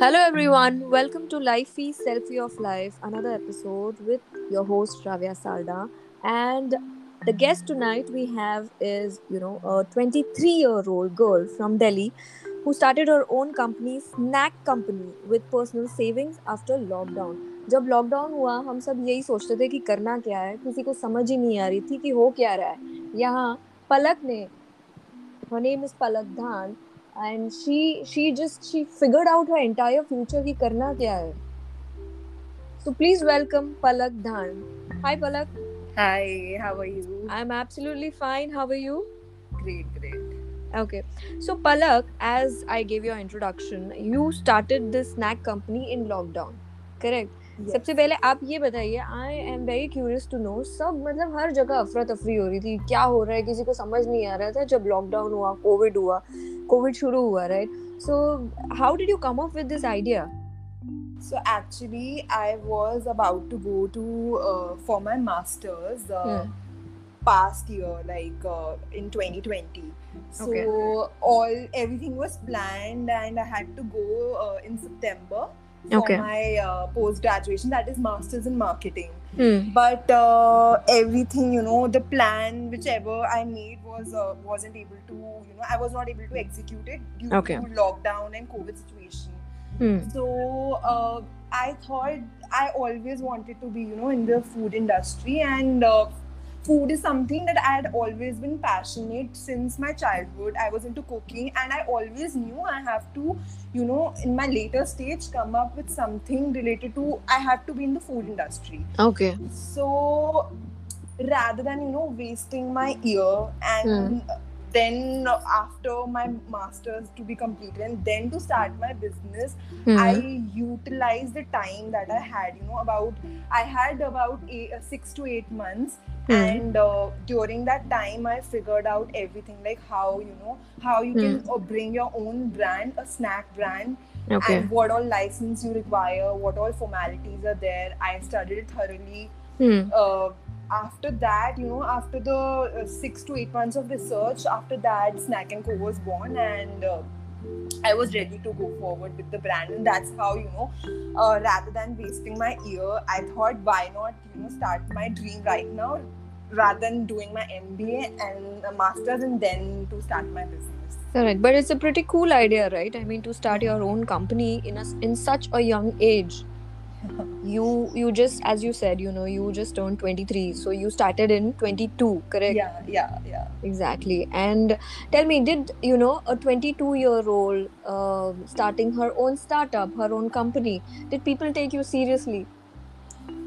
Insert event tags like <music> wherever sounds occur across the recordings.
Hello, everyone. Welcome to Lifie Selfie of Life, another episode with your host Ravya Salda. And the guest tonight we have is, you know, a 23 year old girl from Delhi who started her own company, Snack Company, with personal savings after lockdown. जब lockdown हुआ हम सब यही सोचते थे कि करना क्या है किसी को समझ ही नहीं आ रही थी कि हो क्या रहा है यहाँ पलक ने her name is Palak Dhand, and she she just she figured out her entire future कि करना क्या है so please welcome Palak Dhan hi Palak Hi, how are you? I'm absolutely fine how are you Great, great. okay so Palak as I gave your introduction you started this snack company in lockdown correct Yes. सबसे पहले आप ये बताइए I am very curious to know सब मतलब हर जगह अफरा तफरी हो रही थी क्या हो रहा है किसी को समझ नहीं आ रहा था जब लॉकडाउन हुआ कोविड हुआ कोविड शुरू हुआ right so how did you come up with this idea So actually, I was about to go to uh, for my masters uh, Hmm. past year, like uh, in 2020. So Okay. all everything was planned, and I had to go uh, in September for Okay. my uh, post graduation, that is masters in marketing. Hmm. But uh, everything, you know, the plan whichever I made was uh, wasn't able to, you know, I was not able to execute it due Okay. to lockdown and COVID situation. Hmm. So uh, I thought I always wanted to be, you know, in the food industry, and uh, food is something that I had always been passionate since my childhood. I was into cooking, and I always knew I have to, you know, in my later stage, come up with something related to. I have to be in the food industry. Okay. So rather than you know wasting my year and hmm. Then after my masters to be completed and then to start my business Hmm. i utilized the time that i had you know about i had about eight, uh, six to eight months Hmm. and uh, during that time i figured out everything like how you know how you can uh, bring your own brand a snack brand Okay. and what all license you require what all formalities are there i studied thoroughly Hmm. uh, after that, you know, after the uh, six to eight months of research, after that, Snack and Co was born, and uh, I was ready to go forward with the brand, and that's how you know, uh, rather than wasting my year, I thought, why not, you know, start my dream right now, rather than doing my MBA and a master's, and then to start my business. Correct. But it's a pretty cool idea, right? I mean, to start your own company in a in such a young age. You you just as you said, you know, you just turned 23, so you started in 22, correct? Yeah, yeah, yeah. Exactly. And tell me, did you know a 22 year old uh, starting her own startup, her own company, did people take you seriously?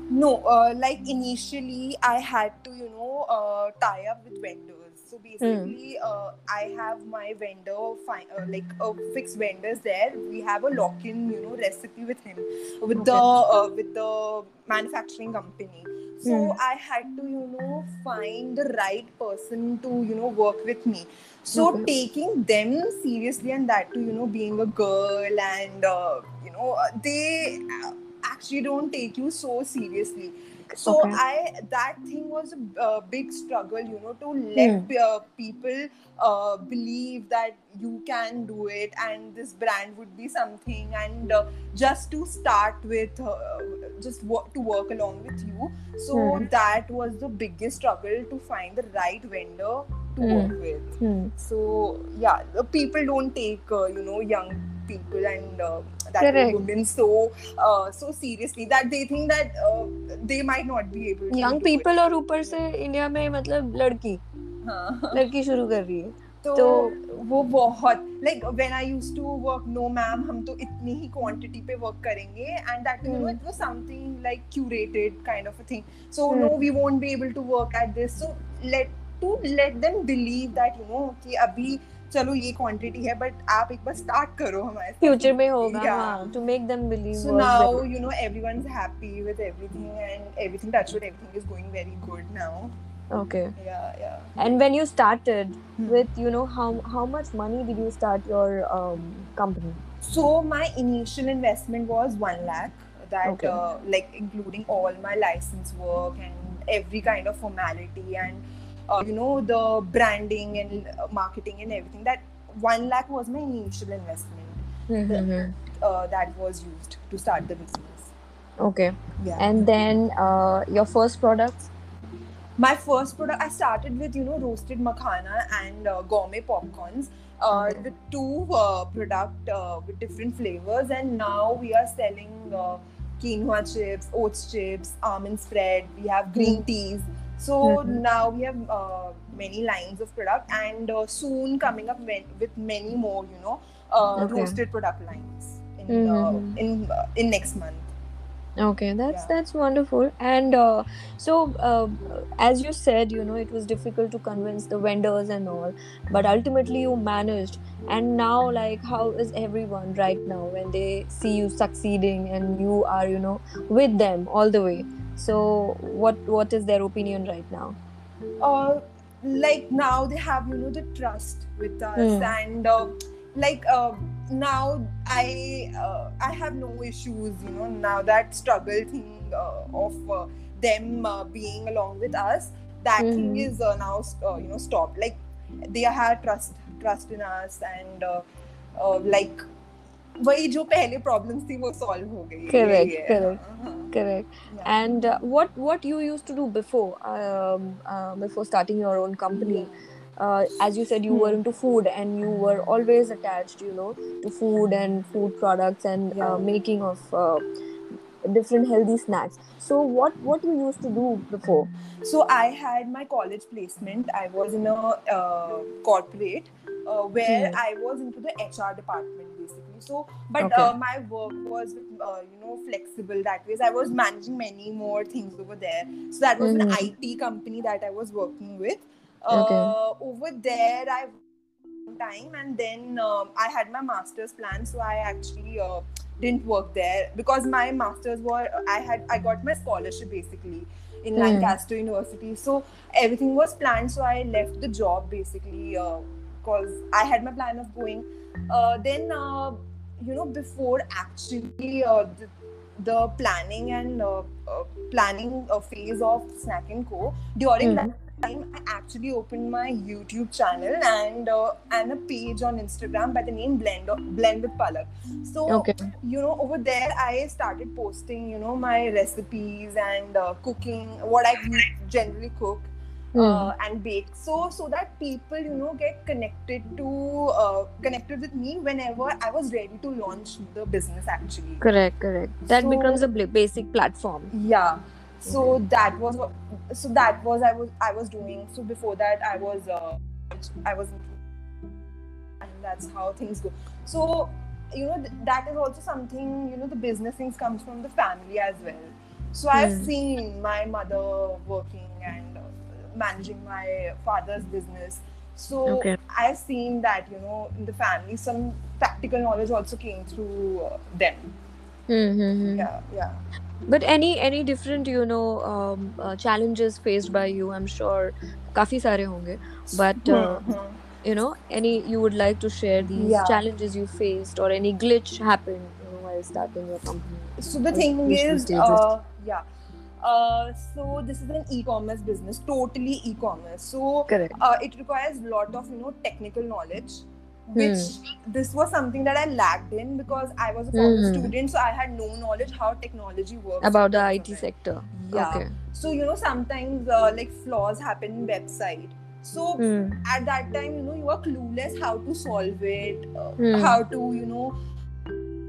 No, uh, like initially, I had to, you know, uh, tie up with vendors. So basically, uh, I have my vendor, fi- uh, like uh, fixed vendors there. We have a lock-in, you know, recipe with him, with the uh, with the manufacturing company. So Hmm. I had to, you know, find the right person to, you know, work with me. So Okay. taking them seriously and that too, you know, being a girl and uh, you know, they uh, actually don't take you so seriously so Okay. i that thing was a uh, big struggle you know to let uh, people uh, believe that you can do it and this brand would be something and uh, just to start with uh, just work to work along with you so Hmm. that was the biggest struggle to find the right vendor to Hmm. work with Hmm. so yeah the people don't take uh, you know young people and uh, that Correct. women so uh, so seriously that they think that uh, they might not be able to young do people और ऊपर से India में मतलब लड़की it. हाँ. लड़की शुरू कर रही है तो तो- वो बहुत like when I used to work no ma'am हम तो इतनी ही क्वांटिटी पे वर्क करेंगे and that you know. It was something like curated kind of a thing so. No we won't be able to work at this so let to let them believe that you know कि अभी चलो ये quantity है but आप एक बार start करो हमारे future में होगा to make them believe so now you know everyone is happy with everything and everything touch with everything is going very good now okay yeah yeah and when you started with you know how how much money did you start your company so my initial investment was 1 lakh that like including all my licence work and every kind of formality and uh, you know the branding and uh, marketing and everything. That one lakh was my initial investment. uh, that was used to start the business. Okay. Yeah. And then uh, your first products? my first product, I started with you know roasted makhana and uh, gourmet popcorns. Uh, Okay. the two uh, product uh, with different flavors, and now we are selling uh, quinoa chips, oats chips, almond spread. We have green teas. So Mhm. now we have uh, many lines of product, and uh, soon coming up with many more, you know, uh, Okay. roasted product lines in uh, Mhm. in uh, in next month. Okay, that's Yeah. that's wonderful. And uh, so, uh, as you said, you know, it was difficult to convince the vendors and all, but ultimately you managed. And now, like, how is everyone right now when they see you succeeding and you are, you know, with them all the way? So, what what is their opinion right now? uh, like now they have you know the trust with us Hmm. and uh, like uh, now i uh, i have no issues you know now that struggle thing uh, of uh, them uh, being along with us that thing Mhm. is uh, now uh, you know stopped like they have trust trust in us and uh, uh, like वही जो पहले problems थी वो solve हो गई है, Correct, यही है, correct. हाँ, हाँ, Correct. yeah. And uh, what what you used to do before um, uh, before starting your own company? uh, as you said you were Hmm. into food and you were always attached you know to food and food products and Yeah. uh, making of uh, different healthy snacks so what what you used to do before So I had my college placement. I was in a uh, corporate uh, where Hmm. I was into the HR department basically. So, but Okay. uh, my work was uh, you know flexible that way. I was managing many more things over there. So that was Mhm. an IT company that I was working with. Uh, Okay. Over there, I worked time and then um, I had my master's plan. So I actually uh, didn't work there because my masters were I had I got my scholarship basically in Hmm. Lancaster University. So everything was planned. So I left the job basically because I had my plan of going. Uh, then uh, you know before actually uh, the, the planning and uh, uh, planning uh, phase of Snack and Co. During Hmm. that time, I actually opened my YouTube channel and uh, and a page on Instagram by the name Blend Blend with Palak. So okay. you know over there i started posting you know my recipes and uh, cooking what i generally cook Hmm. uh, and bake. So so that people you know get connected to uh, connected with me whenever i was ready to launch the business actually. Correct correct. That So- becomes a basic platform. Yeah so that was what so that was i was i was doing so before that i was uh, i was and that's how things go so you know th- that is also something you know the business things comes from the family as well so i've Hmm. seen my mother working and uh, managing my father's business so Okay. i've seen that you know in the family some practical knowledge also came through uh, them Hmm, hmm, hmm. yeah yeah but any any different you know um, uh, challenges faced by you i'm sure काफ़ी सारे होंगे but uh, Hmm, hmm. you know any you would like to share these Yeah. challenges you faced or any glitch happened you know while starting your company so the thing is uh, yeah uh, so this is an e-commerce business totally e-commerce so correct uh, it requires a lot of you know technical knowledge which this was something that i lacked in because i was a foreign Hmm. student so i had no knowledge how technology works about the it sector Yeah. okay so you know sometimes uh, like flaws happen in website so Hmm. at that time you know you are clueless how to solve it uh, Hmm. how to you know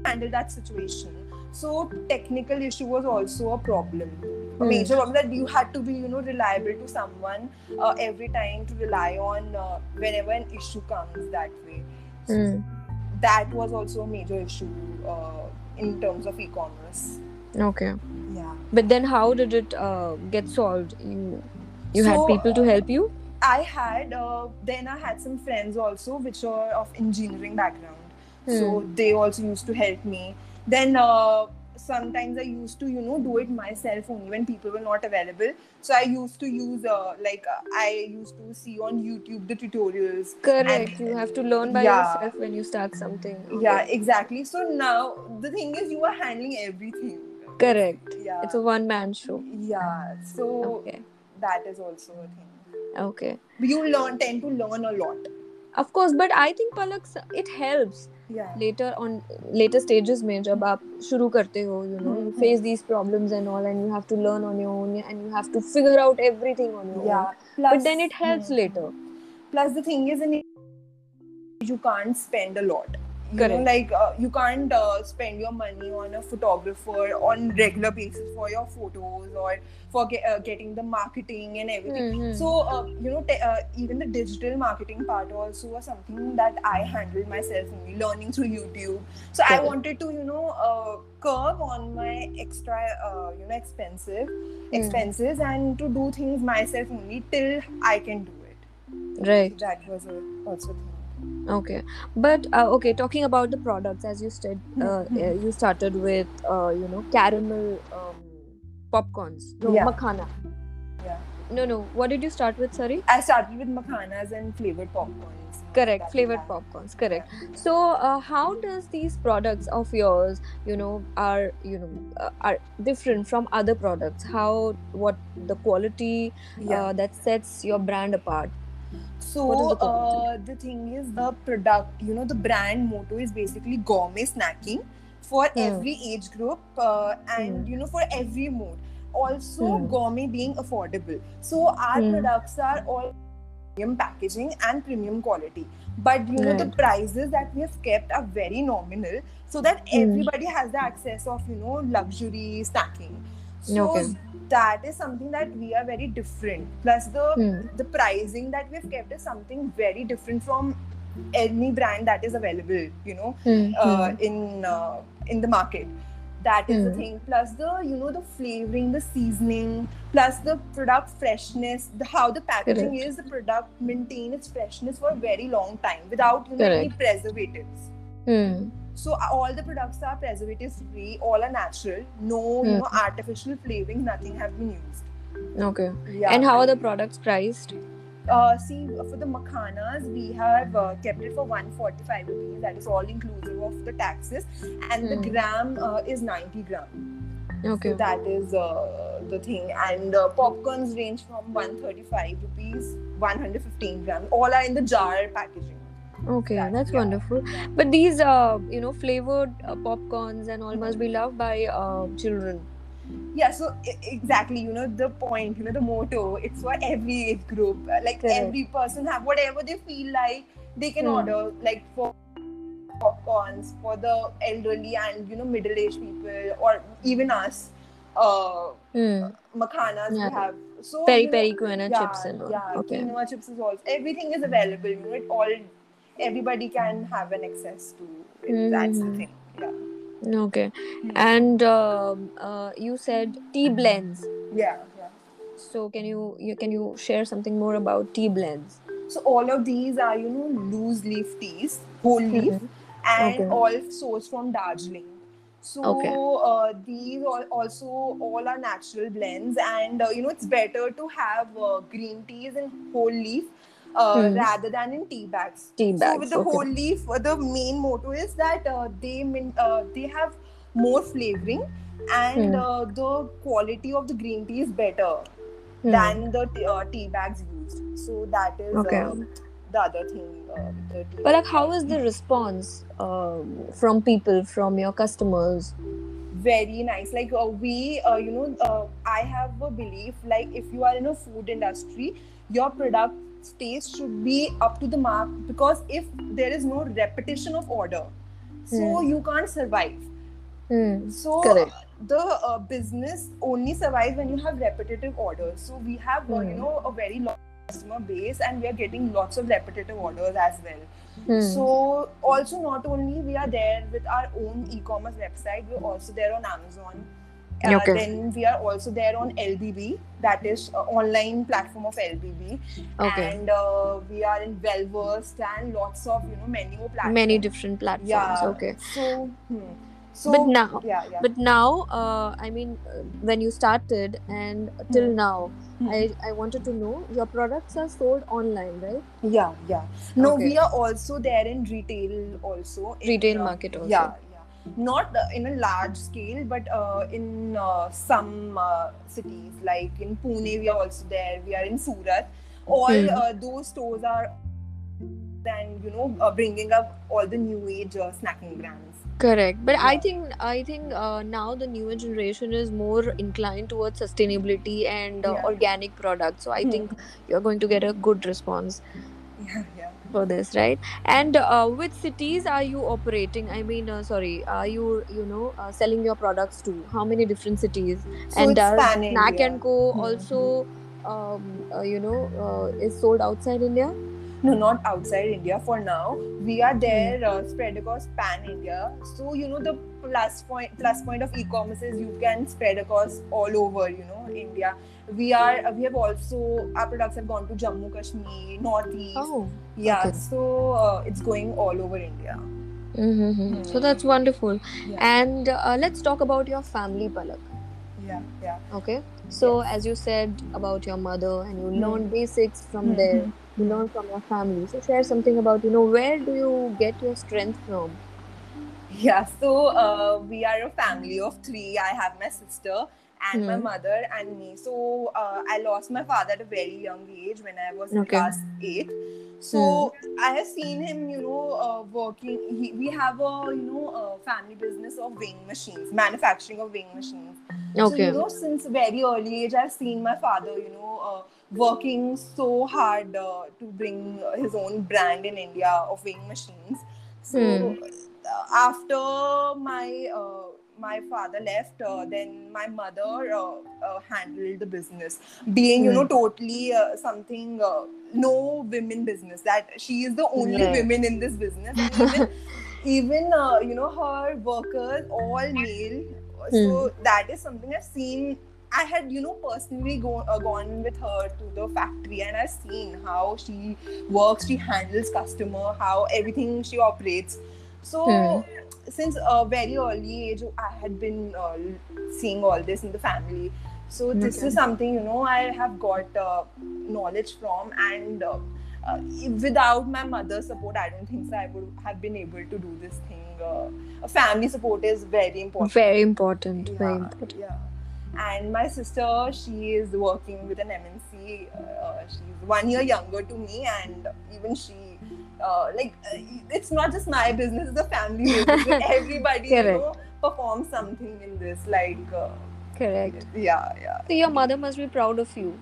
handle that situation so technical issue was also a problem a major problem that you had to be you know reliable to someone uh, every time to rely on uh, whenever an issue comes that way so Hmm. that was also a major issue uh, in terms of e-commerce okay yeah but then how did it uh, get solved you you had people to uh, help you I had uh, then I had some friends also which are of engineering background. So Hmm. they also used to help me. Then uh, sometimes I used to you know do it myself only when people were not available. So I used to use uh, like uh, I used to see on YouTube the tutorials. correct And- you have to learn by Yeah. yourself when you start something okay. Yeah, exactly. So now the thing is you are handling everything. correct Yeah. it's a one man show yeah. So okay that is also a thing. okay You learn tend to learn a lot. Of course but i think palak it helps yeah later on later stages mein jab aap shuru karte ho you know you Mhm. face these problems and all and you have to learn on your own and you have to figure out everything on your yeah own plus, but then it helps Hmm. later plus the thing is in you can't spend a lot you know, Correct. like uh, you can't uh, spend your money on a photographer on regular basis for your photos or for ge- uh, getting the marketing and everything. Mhm. so uh, you know te- uh, even the digital marketing part also was something that i handled myself only learning through youtube. So i wanted to you know uh, curb on my extra uh, you know expensive expenses and to do things myself only till i can do it. Right. That was a, also thing okay. But uh, okay talking about the products as you said uh, Mhm. uh, you started with uh, you know caramel um, popcorns no Yeah. makhana. Yeah. No no what did you start with sorry? I started with makhanas and flavored popcorns. correct flavored that- popcorns correct. So uh, how does these products of yours you know are you know uh, are different from other products? How what the quality Yeah. uh, that sets your brand apart so the uh, the thing is the product, you know, the brand motto is basically gourmet snacking for Hmm. every age group uh, and Hmm. you know for every mood. Also, Hmm. gourmet being affordable. So our Hmm. products are all premium packaging and premium quality. But you know the prices that we have kept are very nominal, so that Hmm. everybody has the access of you know luxury snacking. So Okay. That is something that we are very different. Plus the Hmm. the pricing that we've kept is something very different from any brand that is available. You know, Hmm. uh, in uh, in the market. That is the Hmm. thing. Plus the you know the flavoring, the seasoning, plus the product freshness, the how the packaging is, the product maintain its freshness for a very long time without you know any preservatives. Hmm. So uh, all the products are preservatives free, all are natural, no you Hmm. know artificial flavoring, nothing have been used. okay Yeah. and how are the products priced Uh, see, for the makhanas, we have uh, kept it for 145 rupees. That is all inclusive of the taxes, and the Hmm. gram uh, is 90 gram. okay So that is uh, the thing. And uh, popcorns range from 135 rupees, 115 gram. All are in the jar packaging. Okay That- that's yeah, wonderful but these uh, you know flavored uh, popcorns and all must be loved by uh, children Yeah, so e- exactly, you know, the point, you know, the motto, it's for every age group. Uh, Like Correct. every person have whatever they feel like, they can Hmm. order, like for popcorns, for the elderly and, you know, middle aged people, or even us. Uh, Hmm. makhanas Yeah. we have. So, peri you know, peri quinoa yeah, chips and all Yeah, okay quinoa chips is also, everything is available, you know, it all, everybody can have an access to it. That's the Mhm. thing. Yeah. okay and um, uh, you said tea blends Yeah, yeah. so can you, you can you share something more about tea blends So all of these are, you know, loose leaf teas, whole leaf, Mhm. and Okay. all sourced from Darjeeling. So Okay. uh, these all also all are natural blends, and uh, you know it's better to have uh, green teas in whole leaf uh, Hmm. rather than in tea bags. tea So bags with the okay. whole leaf, uh, the main motto is that uh, they min- uh, they have more flavoring, and uh, the quality of the green tea is better Hmm. than the t- uh, tea bags used. So that is Okay. um, the other thing. Uh, the but like how is the response um, from people from your customers very nice? Like uh, we, uh, you know, uh, I have a belief like if you are in a food industry, your product taste should be up to the mark because if there is no repetition of order, so Hmm. you can't survive. Hmm. So Correct. the uh, business only survives when you have repetitive orders. So we have, uh, you Hmm. know, a very long customer base, and we are getting lots of repetitive orders as well. Hmm. So also not only we are there with our own e-commerce website, we're also there on Amazon. Uh, Okay. Then we are also there on LBB, that is uh, online platform of LBB, okay and uh, we are in Wellversed and lots of you know many more platforms. many different platforms Yeah. okay So, hmm. so but now yeah, yeah. but now uh, i mean uh, when you started and till Hmm. now Hmm. I, I wanted to know your products are sold online right Yeah, yeah. No, Okay. we are also there in retail also. in, Retail uh, market also. Yeah. Not uh, in a large scale, but uh, in uh, some uh, cities like in Pune, we are also there. We are in Surat. All uh, those stores are and you know uh, bringing up all the new age uh, snacking brands correct but i think i think uh, now the newer generation is more inclined towards sustainability and uh, Yeah. organic products so i Hmm. think you're going to get a good response yeah yeah for this right? And uh, which cities are you operating? I mean uh, sorry are you you know uh, selling your products to? How many different cities? So and does snack and co. Hmm. also um, uh, you know uh, is sold outside india? No not outside india for now. We are Hmm. there uh, spread across pan india. So you know the plus point plus point of e-commerce is you can spread across all over you know india we are we have also our products have gone to jammu kashmir northeast oh yeah okay. so uh, it's going all over india. Mm-hmm. so Hmm. that's wonderful. Yeah. And uh, let's talk about your family palak. Yeah yeah. Okay? So as you said about your mother and you Hmm. learned basics from Hmm, there hmm, you learn from your family. So share something about you know where do you get your strength from? Yeah, so uh, we are a family of three. I have my sister and my Hmm. mother and me. So uh, I lost my father at a very young age when I was Okay. class eight. So I have seen him, you know, uh, working. He, we have a, you know, a family business of weighing machines, manufacturing of weighing machines. So you know, since very early age, I've seen my father, you know, uh, working so hard uh, to bring his own brand in India of weighing machines. So uh, after my uh, my father left, uh, then my mother uh, uh, handled the business, being you Hmm. know totally uh, something uh, no women business. That she is the only Right. women in this business. Even <laughs> even uh, you know her workers all male. So Hmm. that is something I've seen. I had you know personally go, uh, gone with her to the factory and I've seen how she works, she handles customer, how everything she operates. So Hmm. Since a very early age, I had been uh, seeing all this in the family. So this Okay. is something you know I have got uh, knowledge from, and uh, uh, without my mother's support, I don't think so I would have been able to do this thing. Uh, family support is very important. very important very important Yeah. And my sister, she is working with an MNC. Uh, she's one year younger to me, and even she, uh, like, uh, it's not just my business; it's a family business. <laughs> Everybody, you Correct. know, performs something in this. Like, uh, correct yeah, yeah, so your mother must be proud of you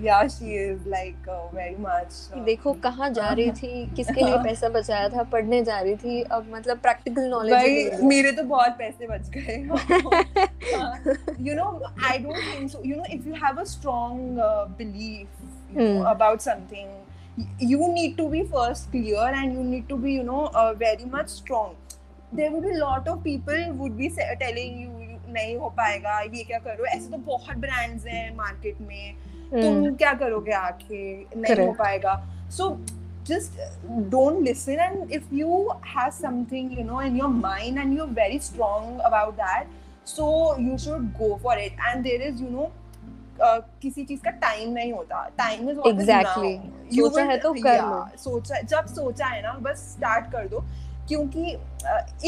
yeah. She is like uh, very much. कि Uh, देखो कहाँ जा रही थी किसके लिए <laughs> पैसा बचाया था पढ़ने जा रही थी अब मतलब प्रैक्टिकल नॉलेज भाई मेरे तो बहुत पैसे बच गए you know i don't think so you know if you have a strong uh, belief you know, Hmm. about something y- you need to be first clear and you need to be you know uh, very much strong there would be a lot of people would be sa- telling you you- नहीं हो पाएगा ये क्या करो ऐसे तो बहुत brands हैं मार्केट में तुम क्या करोगे आके नहीं हो Correct. पाएगा so just don't listen and if you have something you know in your mind and you're very strong about that so you should go for it and there is you know किसी चीज़ का time नहीं होता। Time is exactly सोचा है तो कर लो। सोचा जब सोचा है ना बस स्टार्ट कर दो। क्योंकि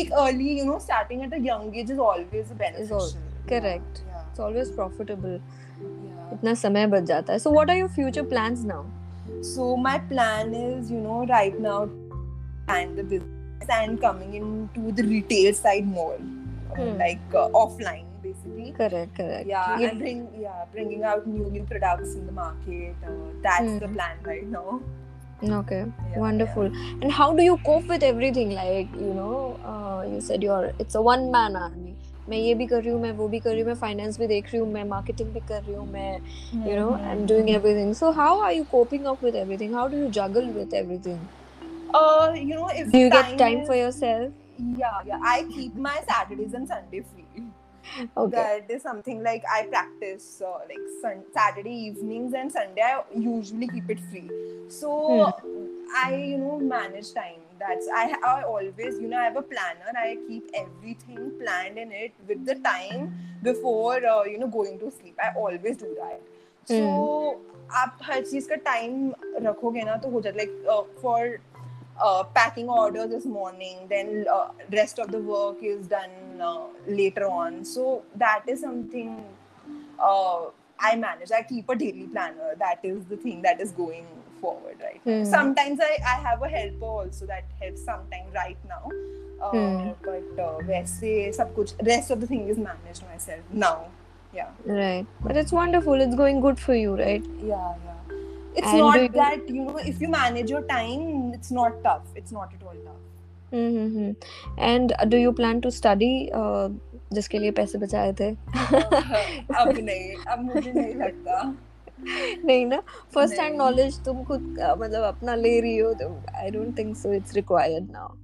एक early you know starting at a young age is always beneficial correct it's always profitable इतना समय बच जाता है। So what are your future plans now so my plan is you know right now and the business and coming into the retail side more like offline like uh, offline, basically. correct correct Yeah, You- and bring yeah bringing out new new products in the market. Uh, that's the Hmm. plan right now. okay Yeah, wonderful and how do you cope with everything like you know uh, you said you're it's a one man army मैं ये भी कर रही हूँ मैं वो भी कर रही हूँ मैं फाइनेंस भी देख रही हूँ मैं मार्केटिंग भी कर रही हूँ मैं yeah. you know i'm doing everything so how are you coping up with everything how do you juggle with everything Uh, you know, if do you get time is- for yourself Yeah, yeah. I keep my Saturdays and Sunday free. Okay That is something like I practice uh, like sun- Saturday evenings and Sunday. I usually keep it free. So hmm. I, you know, manage time. That's I, I always, you know, I have a planner. I keep everything planned in it with the time before, uh, you know, going to sleep. I always do that. So आप हर चीज़ का time रखोगे ना तो हो जाता like for uh, packing orders this morning then uh, rest of the work is done uh, later on so that is something uh, i manage i keep a daily planner that is the thing that is going forward right Hmm. sometimes I, I have a helper also that helps sometimes right now uh, Hmm. but uh, वैसे सब कुछ rest of the thing is managed myself now yeah Right. But it's wonderful. It's going good for you, right? yeah yeah It's And not you- that you know if you manage your time it's not tough it's not at all tough Mm-hmm. And uh, do you plan to study? Uh, जिसके लिए पैसे बचाए थे अब नहीं अब मुझे नहीं लगता नहीं ना फ़र्स्ट हैंड नॉलेज तुम खुद uh, मतलब अपना ले रही हो तो I don't think so it's required now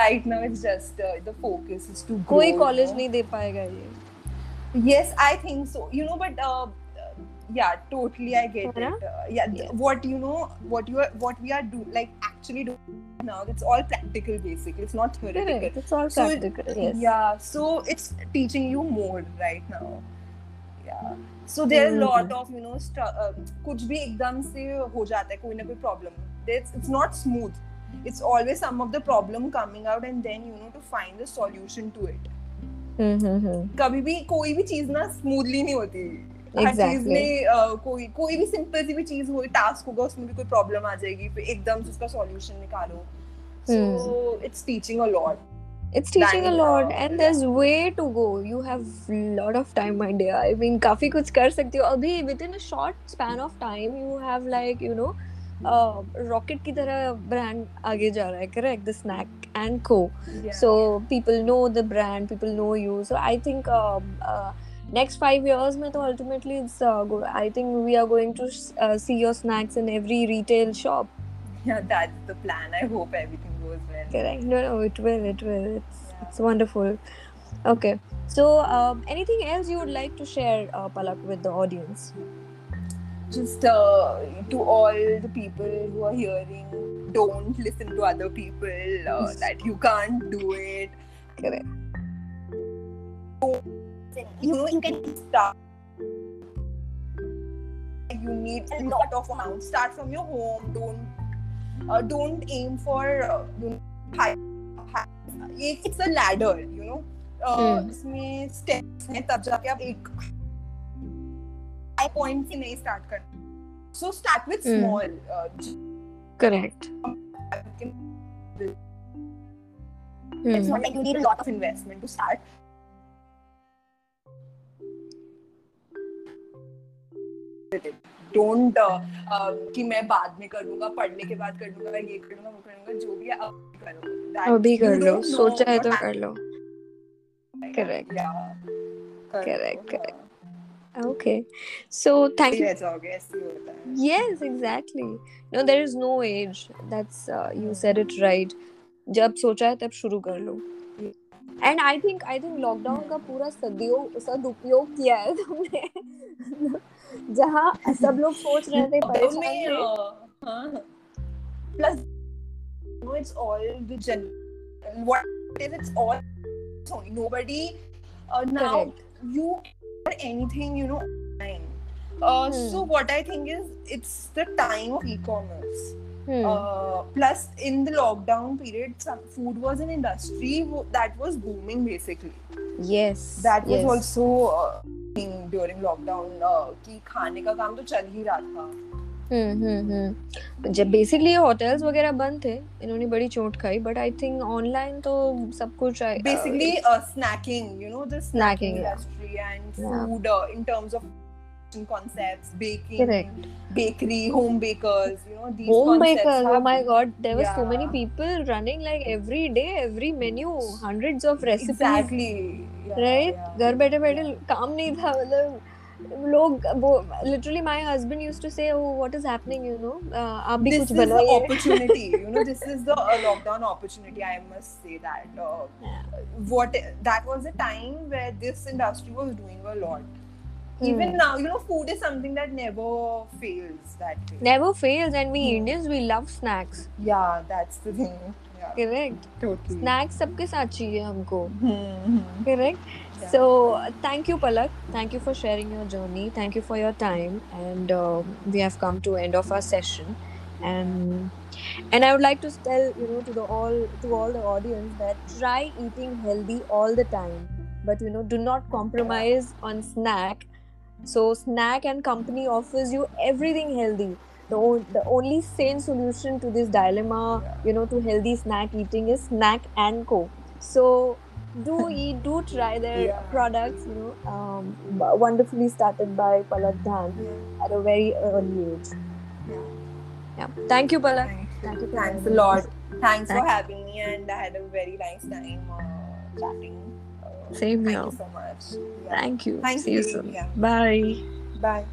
right now it's just uh, the focus is to grow, कोई कॉलेज नहीं दे पाएगा ये yes i think so you know but uh, uh, yeah totally i get है ना? it uh, yeah th- Yes. what you know what you are what we are do like actually doing now it's all practical basically it's not theoretical Correct. It's all So it- practical. yes. yeah so it's teaching you more right now yeah so there are a lot Mhm. of you know stu- uh, कुछ भी एकदम से हो जाता है कोई ना कोई problem it's it's not smooth it's always some of the problem coming out and then you know to find the solution to it Mm-hmm. कभी भी कोई भी चीज ना स्मूथली नहीं होती चीज़ Exactly. में अ, कोई कोई भी सिंपल सी भी चीज़ हो टास्क होगा उसमें भी कोई प्रॉब्लम आ जाएगी फिर एकदम से उसका सॉल्यूशन निकालो so it's teaching a lot It's teaching a lot, uh, and there's way to go. You have lot of time, my dear. I mean, काफ़ी कुछ कर सकती हो. अभी within a short span of time, you have like you know, uh, rocket की तरह brand आगे जा रहा है. Correct? The snack and co. So people know the brand, people know you. So I think um, uh, next five years तो ultimately it's uh, go- I think we are going to uh, see your snacks in every retail shop. yeah that's the plan i hope everything goes well Correct. No, no, it will. It will. It's Yeah. it's wonderful. Okay. So, um, anything else you would like to share, uh, Palak, with the audience? just uh, to all the people who are hearing don't listen to other people uh, that you can't do it Correct you know you can start you need a lot of amount start from your home don't uh, don't aim for uh, you know high, high it- it's a ladder you know uh, Hmm. इसमें steps हैं तब जाके आप एक high point से नहीं start करना so start with Hmm. small uh, Correct. you can- Hmm. it's not like you need a lot of investment to start Don't uh, um, कि मैं बाद में करूँगा पढ़ने के बाद करूँगा ये करूँगा वो करूँगा जो भी अब करो। अभी कर लो। सोचा है तो कर लो। Correct correct okay so thank you yes exactly no there is no age that's you said it right जब सोचा है तब शुरू कर लो। And I think I think lockdown का पूरा सदुपयोग सदुपयोग किया है तुमने। जहाँ सब लोग सोच रहे थे परेशान थे। Plus no it's all the general what if it's all sorry nobody now you are anything you know online so what I think is it's the time of ecommerce plus in the lockdown period food was an industry that was booming basically that was also during lockdown की खाने का काम तो चल ही रहा था। hmm, hmm, hmm. जब hotels वगैरह बंद थे इन्होंने बड़ी चोट खाई बट आई थिंक ऑनलाइन तो सब कुछ basically snacking you know the snacking industry and food in terms of and Yeah. food uh, in terms of concepts baking Correct. bakery home bakers you know these home concepts bakers oh have- my god there were so many Yeah. people running like every day every menu hundreds of recipes exactly yeah, right yeah. घर बैठे बैठे काम नहीं था मतलब लोग वो literally my husband used to say oh what is happening you know uh, आप भी this कुछ is the बनाइए opportunity you know this is the uh, lockdown opportunity i must say that uh, what that was a time where this industry even Hmm. now you know food is something that never fails that way never fails and we Hmm. Indians we love snacks yeah that's the thing yeah correct totally snacks सबके साथ चाहिए हमको hmm correct Yeah. so thank you palak thank you for sharing your journey thank you for your time and um we have come to end of our session and and i would like to tell you know to the all to all the audience that try eating healthy all the time but you know do not compromise on snack so snack and company offers you everything healthy the, on- the only sane solution to this dilemma, you know, to healthy snack eating is Snack and Co. So do <laughs> eat, do try their Yeah. products. You know, um, wonderfully started by Palak Dhand Yeah. at a very early age. Yeah. Yeah. Thank you, Palak. Thank Thank you. Thanks a lot. us. Thanks for having me, and I had a very nice time uh, chatting. Same thank here. you so much. Yeah. Thank you. Thank See you you. soon. Yeah. Bye. Bye.